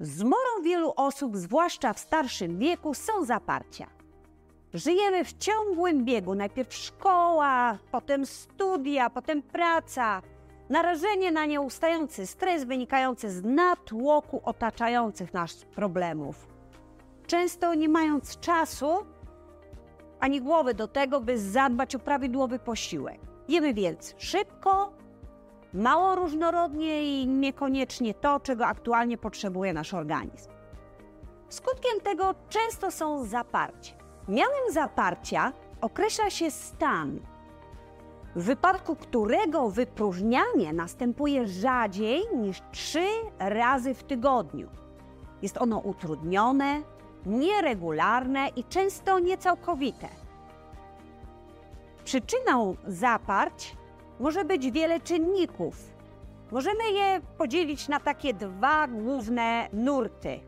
Zmorą wielu osób, zwłaszcza w starszym wieku, są zaparcia. Żyjemy w ciągłym biegu, najpierw szkoła, potem studia, potem praca, narażenie na nieustający stres wynikający z natłoku otaczających nas problemów. Często nie mając czasu ani głowy do tego, by zadbać o prawidłowy posiłek. Jemy więc szybko, mało różnorodnie i niekoniecznie to, czego aktualnie potrzebuje nasz organizm. Skutkiem tego często są zaparcia. Mianem zaparcia określa się stan, w wypadku którego wypróżnianie następuje rzadziej niż trzy razy w tygodniu. Jest ono utrudnione, nieregularne i często niecałkowite. Przyczyną zaparć może być wiele czynników. Możemy je podzielić na takie dwa główne nurty.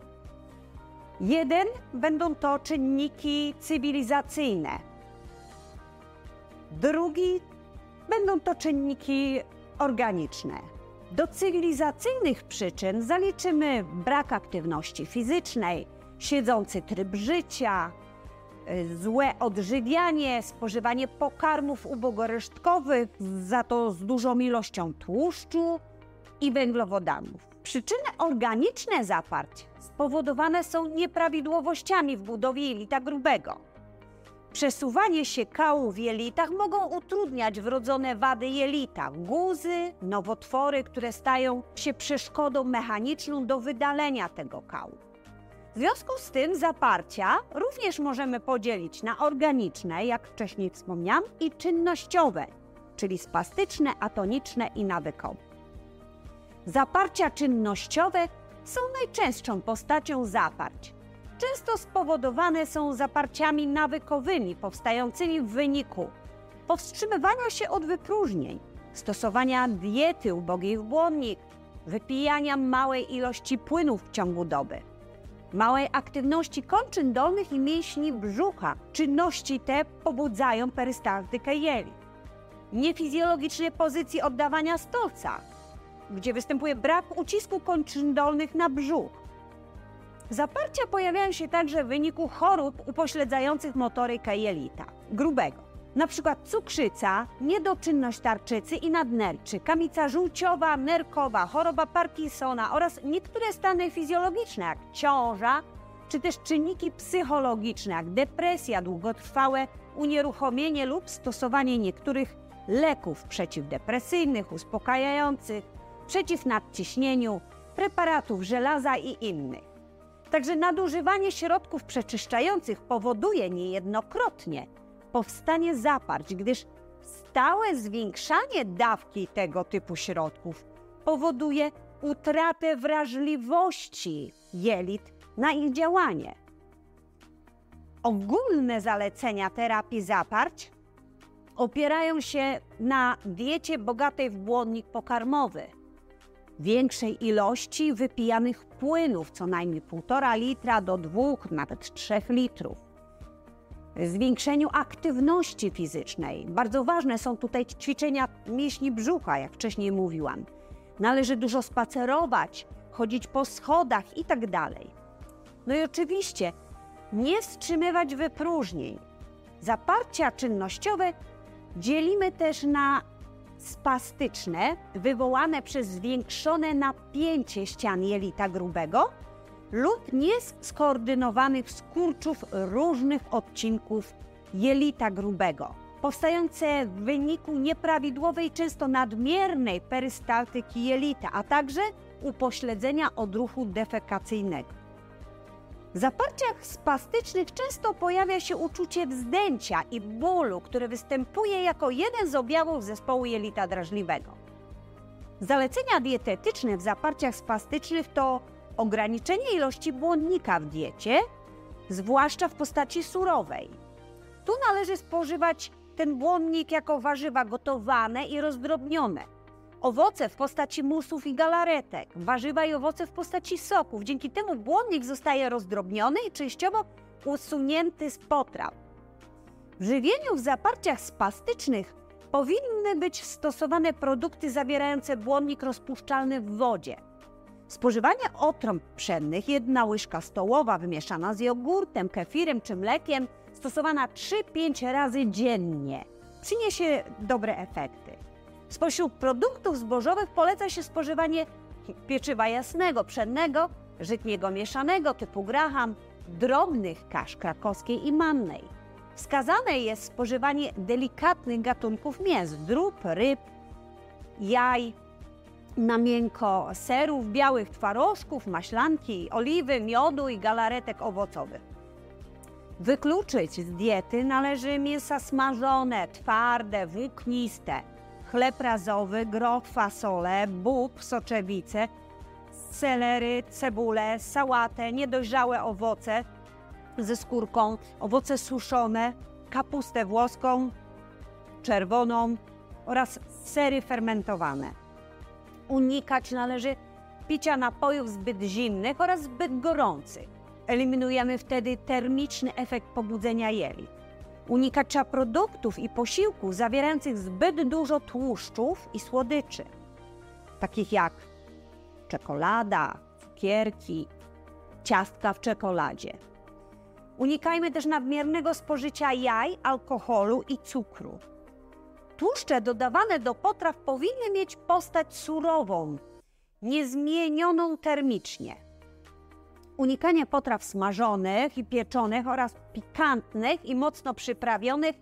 Jeden będą to czynniki cywilizacyjne. Drugi będą to czynniki organiczne. Do cywilizacyjnych przyczyn zaliczymy brak aktywności fizycznej, siedzący tryb życia, złe odżywianie, spożywanie pokarmów ubogoresztkowych, za to z dużą ilością tłuszczu i węglowodanów. Przyczyny organiczne zaparć spowodowane są nieprawidłowościami w budowie jelita grubego. Przesuwanie się kału w jelitach mogą utrudniać wrodzone wady jelita, guzy, nowotwory, które stają się przeszkodą mechaniczną do wydalenia tego kału. W związku z tym zaparcia również możemy podzielić na organiczne, jak wcześniej wspomniałam, i czynnościowe, czyli spastyczne, atoniczne i nawykowe. Zaparcia czynnościowe są najczęstszą postacią zaparć. Często spowodowane są zaparciami nawykowymi powstającymi w wyniku powstrzymywania się od wypróżnień, stosowania diety ubogiej w błonnik, wypijania małej ilości płynów w ciągu doby, małej aktywności kończyn dolnych i mięśni brzucha. Czynności te pobudzają perystaltykę jeli. Niefizjologicznej pozycji oddawania stolca, gdzie występuje brak ucisku kończyn dolnych na brzuch. Zaparcia pojawiają się także w wyniku chorób upośledzających motorykę jelita grubego. Na przykład cukrzyca, niedoczynność tarczycy i nadnerczy, kamica żółciowa, nerkowa, choroba Parkinsona oraz niektóre stany fizjologiczne jak ciąża, czy też czynniki psychologiczne jak depresja, długotrwałe unieruchomienie lub stosowanie niektórych leków przeciwdepresyjnych, uspokajających, przeciw nadciśnieniu, preparatów żelaza i innych. Także nadużywanie środków przeczyszczających powoduje niejednokrotnie powstanie zaparć, gdyż stałe zwiększanie dawki tego typu środków powoduje utratę wrażliwości jelit na ich działanie. Ogólne zalecenia terapii zaparć opierają się na diecie bogatej w błonnik pokarmowy – większej ilości wypijanych płynów, co najmniej 1,5 litra do 2, nawet 3 litrów. Zwiększeniu aktywności fizycznej. Bardzo ważne są tutaj ćwiczenia mięśni brzucha, jak wcześniej mówiłam. Należy dużo spacerować, chodzić po schodach itd. Tak no i oczywiście nie wstrzymywać wypróżnień. Zaparcia czynnościowe dzielimy też na spastyczne wywołane przez zwiększone napięcie ścian jelita grubego lub nieskoordynowanych skurczów różnych odcinków jelita grubego, powstające w wyniku nieprawidłowej, często nadmiernej perystaltyki jelita, a także upośledzenia odruchu defekacyjnego. W zaparciach spastycznych często pojawia się uczucie wzdęcia i bólu, które występuje jako jeden z objawów zespołu jelita drażliwego. Zalecenia dietetyczne w zaparciach spastycznych to ograniczenie ilości błonnika w diecie, zwłaszcza w postaci surowej. Tu należy spożywać ten błonnik jako warzywa gotowane i rozdrobnione – owoce w postaci musów i galaretek, warzywa i owoce w postaci soków. Dzięki temu błonnik zostaje rozdrobniony i częściowo usunięty z potraw. W żywieniu w zaparciach spastycznych powinny być stosowane produkty zawierające błonnik rozpuszczalny w wodzie. Spożywanie otrąb pszennych, jedna łyżka stołowa wymieszana z jogurtem, kefirem czy mlekiem, stosowana 3-5 razy dziennie, przyniesie dobre efekty. Spośród produktów zbożowych poleca się spożywanie pieczywa jasnego, pszennego, żytniego mieszanego typu graham, drobnych kasz krakowskiej i mannej. Wskazane jest spożywanie delikatnych gatunków mięs, drób, ryb, jaj, na miękko serów, białych twarożków, maślanki, oliwy, miodu i galaretek owocowych. Wykluczyć z diety należy mięsa smażone, twarde, włókniste, chleb razowy, groch, fasole, bób, soczewice, celery, cebulę, sałatę, niedojrzałe owoce ze skórką, owoce suszone, kapustę włoską, czerwoną oraz sery fermentowane. Unikać należy picia napojów zbyt zimnych oraz zbyt gorących. Eliminujemy wtedy termiczny efekt pobudzenia jelit. Unikać trzeba produktów i posiłków zawierających zbyt dużo tłuszczów i słodyczy, takich jak czekolada, cukierki, ciastka w czekoladzie. Unikajmy też nadmiernego spożycia jaj, alkoholu i cukru. Tłuszcze dodawane do potraw powinny mieć postać surową, niezmienioną termicznie. Unikanie potraw smażonych i pieczonych oraz pikantnych i mocno przyprawionych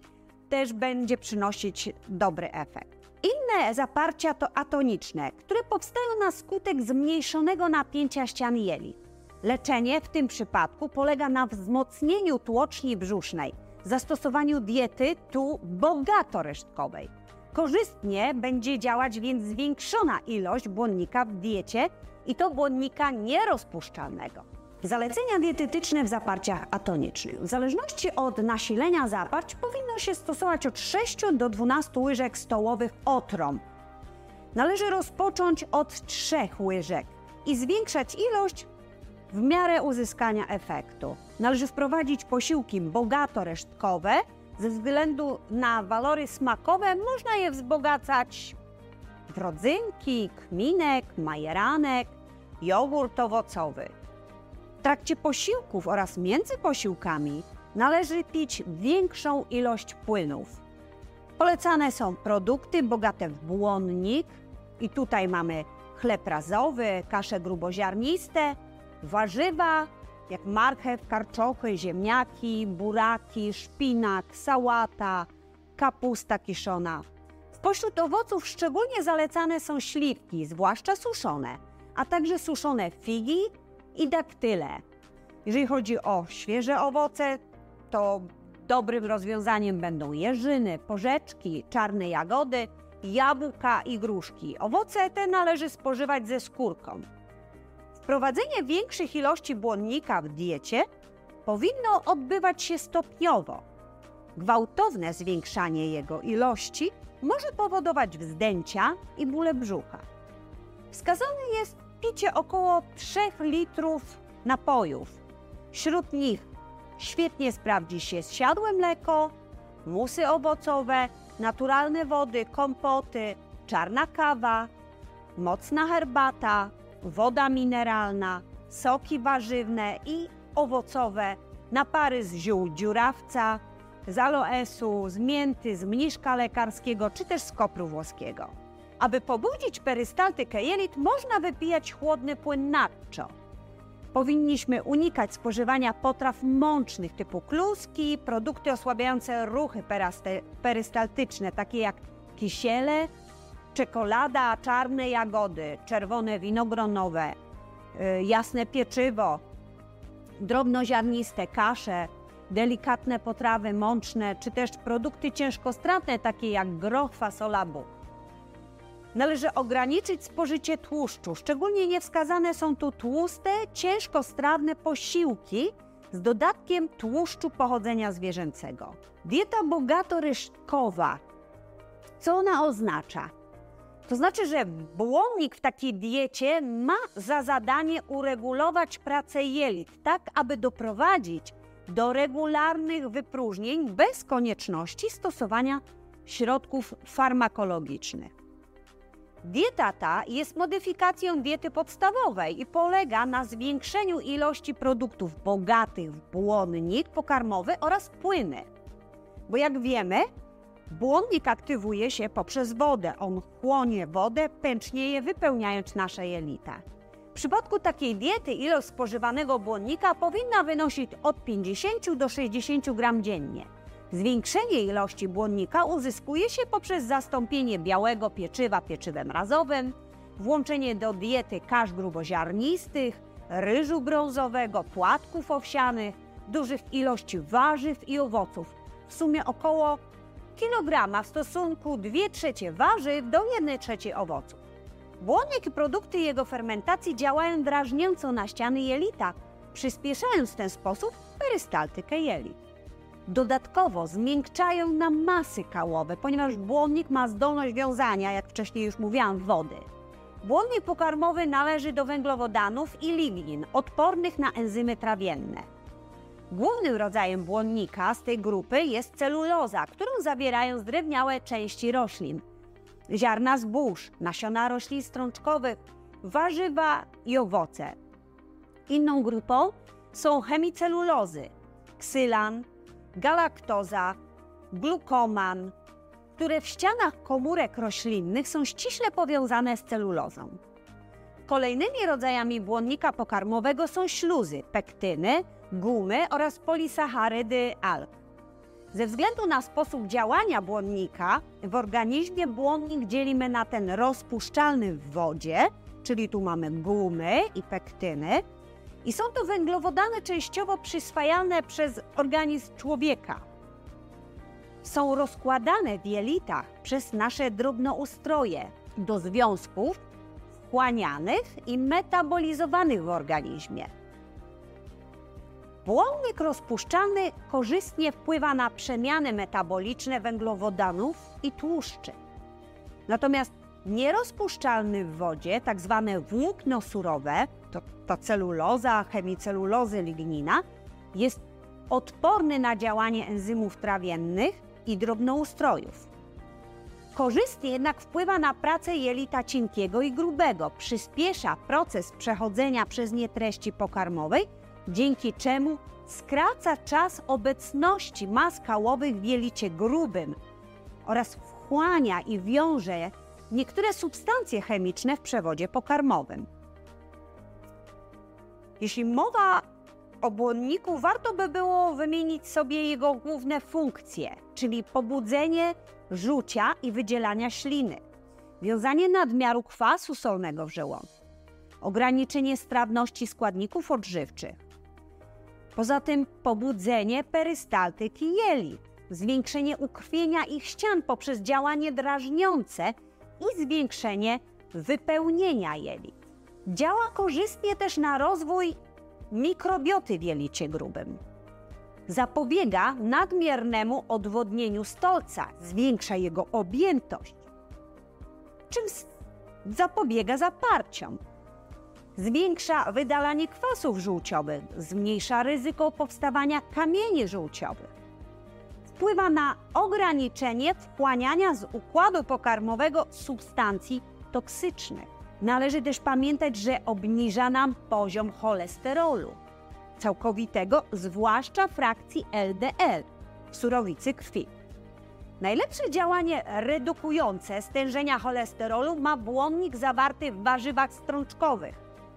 też będzie przynosić dobry efekt. Inne zaparcia to atoniczne, które powstają na skutek zmniejszonego napięcia ścian jelit. Leczenie w tym przypadku polega na wzmocnieniu tłoczni brzusznej, zastosowaniu diety tu bogato resztkowej. Korzystnie będzie działać więc zwiększona ilość błonnika w diecie i to błonnika nierozpuszczalnego. Zalecenia dietetyczne w zaparciach atonicznych. W zależności od nasilenia zaparć powinno się stosować od 6 do 12 łyżek stołowych otrąb. Należy rozpocząć od 3 łyżek i zwiększać ilość w miarę uzyskania efektu. Należy wprowadzić posiłki bogato resztkowe. Ze względu na walory smakowe można je wzbogacać w rodzynki, kminek, majeranek, jogurt owocowy. W trakcie posiłków oraz między posiłkami należy pić większą ilość płynów. Polecane są produkty bogate w błonnik i tutaj mamy chleb razowy, kasze gruboziarniste, warzywa jak marchew, karczochy, ziemniaki, buraki, szpinak, sałata, kapusta kiszona. Spośród owoców szczególnie zalecane są śliwki, zwłaszcza suszone, a także suszone figi i daktyle. Jeżeli chodzi o świeże owoce, to dobrym rozwiązaniem będą jeżyny, porzeczki, czarne jagody, jabłka i gruszki. Owoce te należy spożywać ze skórką. Wprowadzenie większych ilości błonnika w diecie powinno odbywać się stopniowo. Gwałtowne zwiększanie jego ilości może powodować wzdęcia i bóle brzucha. Wskazane jest picie około 3 litrów napojów. Wśród nich świetnie sprawdzi się zsiadłe mleko, musy owocowe, naturalne wody, kompoty, czarna kawa, mocna herbata, woda mineralna, soki warzywne i owocowe, napary z ziół dziurawca, z aloesu, z mięty, z mniszka lekarskiego czy też z kopru włoskiego. Aby pobudzić perystaltykę jelit, można wypijać chłodny płyn natczo. Powinniśmy unikać spożywania potraw mącznych typu kluski, produkty osłabiające ruchy perystaltyczne, takie jak kisiele, czekolada, czarne jagody, czerwone winogronowe, y, jasne pieczywo, drobnoziarniste kasze, delikatne potrawy mączne, czy też produkty ciężkostrawne, takie jak groch, fasola. Należy ograniczyć spożycie tłuszczu. Szczególnie niewskazane są tu tłuste, ciężkostrawne posiłki z dodatkiem tłuszczu pochodzenia zwierzęcego. Dieta bogato ryżkowa. Co ona oznacza? To znaczy, że błonnik w takiej diecie ma za zadanie uregulować pracę jelit, tak aby doprowadzić do regularnych wypróżnień bez konieczności stosowania środków farmakologicznych. Dieta ta jest modyfikacją diety podstawowej i polega na zwiększeniu ilości produktów bogatych w błonnik pokarmowy oraz płyny. Bo jak wiemy, błonnik aktywuje się poprzez wodę. On chłonie wodę, pęcznieje, wypełniając nasze jelita. W przypadku takiej diety ilość spożywanego błonnika powinna wynosić od 50 do 60 gram dziennie. Zwiększenie ilości błonnika uzyskuje się poprzez zastąpienie białego pieczywa pieczywem razowym, włączenie do diety kasz gruboziarnistych, ryżu brązowego, płatków owsianych, dużych ilości warzyw i owoców. W sumie około kilograma w stosunku 2 trzecie warzyw do 1 trzeciej owoców. Błonnik i produkty jego fermentacji działają drażniąco na ściany jelita, przyspieszając w ten sposób perystaltykę jelit. Dodatkowo zmiękczają nam masy kałowe, ponieważ błonnik ma zdolność wiązania, jak wcześniej już mówiłam, wody. Błonnik pokarmowy należy do węglowodanów i lignin, odpornych na enzymy trawienne. Głównym rodzajem błonnika z tej grupy jest celuloza, którą zawierają zdrewniałe części roślin. Ziarna zbóż, nasiona roślin strączkowych, warzywa i owoce. Inną grupą są chemicelulozy, ksylan, galaktoza, glukoman, które w ścianach komórek roślinnych są ściśle powiązane z celulozą. Kolejnymi rodzajami błonnika pokarmowego są śluzy, pektyny, gumy oraz polisacharydy alg. Ze względu na sposób działania błonnika, w organizmie błonnik dzielimy na ten rozpuszczalny w wodzie, czyli tu mamy gumy i pektyny, i są to węglowodany częściowo przyswajalne przez organizm człowieka. Są rozkładane w jelitach przez nasze drobnoustroje do związków wchłanianych i metabolizowanych w organizmie. Błonnik rozpuszczalny korzystnie wpływa na przemiany metaboliczne węglowodanów i tłuszczy. Natomiast nierozpuszczalny w wodzie, tak zwane włókno surowe, to, to celuloza, chemicelulozy, lignina, jest odporny na działanie enzymów trawiennych i drobnoustrojów. Korzystnie jednak wpływa na pracę jelita cienkiego i grubego, przyspiesza proces przechodzenia przez nie treści pokarmowej, dzięki czemu skraca czas obecności mas kałowych w jelicie grubym oraz wchłania i wiąże niektóre substancje chemiczne w przewodzie pokarmowym. Jeśli mowa o błonniku, warto by było wymienić sobie jego główne funkcje, czyli pobudzenie rzucia i wydzielania śliny, wiązanie nadmiaru kwasu solnego w żołądku, ograniczenie strawności składników odżywczych. Poza tym pobudzenie perystaltyki jelit, zwiększenie ukrwienia ich ścian poprzez działanie drażniące i zwiększenie wypełnienia jelit. Działa korzystnie też na rozwój mikrobioty w jelicie grubym. Zapobiega nadmiernemu odwodnieniu stolca, zwiększa jego objętość, czym zapobiega zaparciom. Zwiększa wydalanie kwasów żółciowych, zmniejsza ryzyko powstawania kamieni żółciowych. Wpływa na ograniczenie wchłaniania z układu pokarmowego substancji toksycznych Należy też pamiętać, że obniża nam poziom cholesterolu całkowitego, zwłaszcza frakcji LDL w surowicy krwi. Najlepsze działanie redukujące stężenia cholesterolu ma błonnik zawarty w warzywach strączkowych,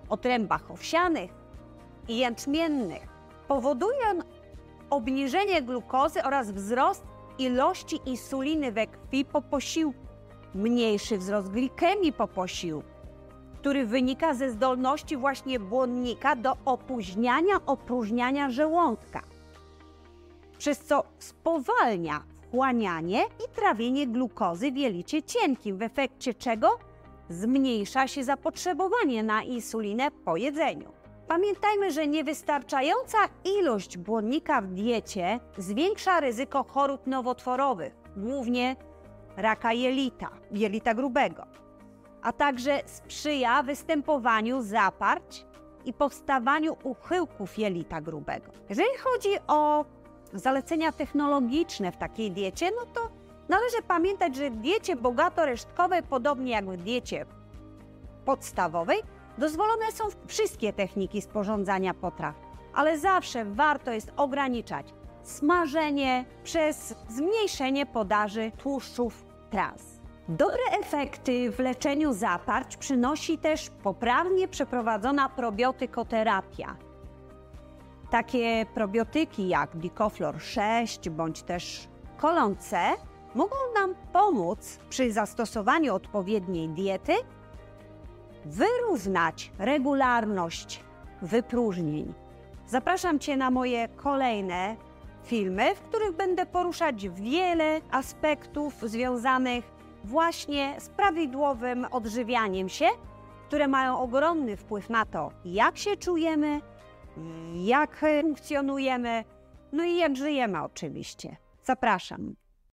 otrębach owsianych i jęczmiennych. Powoduje on obniżenie glukozy oraz wzrost ilości insuliny we krwi po posiłku, mniejszy wzrost glikemii po posiłku, który wynika ze zdolności właśnie błonnika do opóźniania opróżniania żołądka, przez co spowalnia wchłanianie i trawienie glukozy w jelicie cienkim, w efekcie czego zmniejsza się zapotrzebowanie na insulinę po jedzeniu. Pamiętajmy, że niewystarczająca ilość błonnika w diecie zwiększa ryzyko chorób nowotworowych, głównie raka jelita, jelita grubego a także sprzyja występowaniu zaparć i powstawaniu uchyłków jelita grubego. Jeżeli chodzi o zalecenia technologiczne w takiej diecie, no to Należy pamiętać, że w diecie bogato-resztkowej, podobnie jak w diecie podstawowej, dozwolone są wszystkie techniki sporządzania potraw, ale zawsze warto jest ograniczać smażenie przez zmniejszenie podaży tłuszczów trans. Dobre efekty w leczeniu zaparć przynosi też poprawnie przeprowadzona probiotykoterapia. Takie probiotyki jak Dicoflor 6 bądź też Kolon C mogą nam pomóc przy zastosowaniu odpowiedniej diety wyrównać regularność wypróżnień. Zapraszam Cię na moje kolejne filmy, w których będę poruszać wiele aspektów związanych właśnie z prawidłowym odżywianiem się, które mają ogromny wpływ na to, jak się czujemy, jak funkcjonujemy, no i jak żyjemy oczywiście. Zapraszam.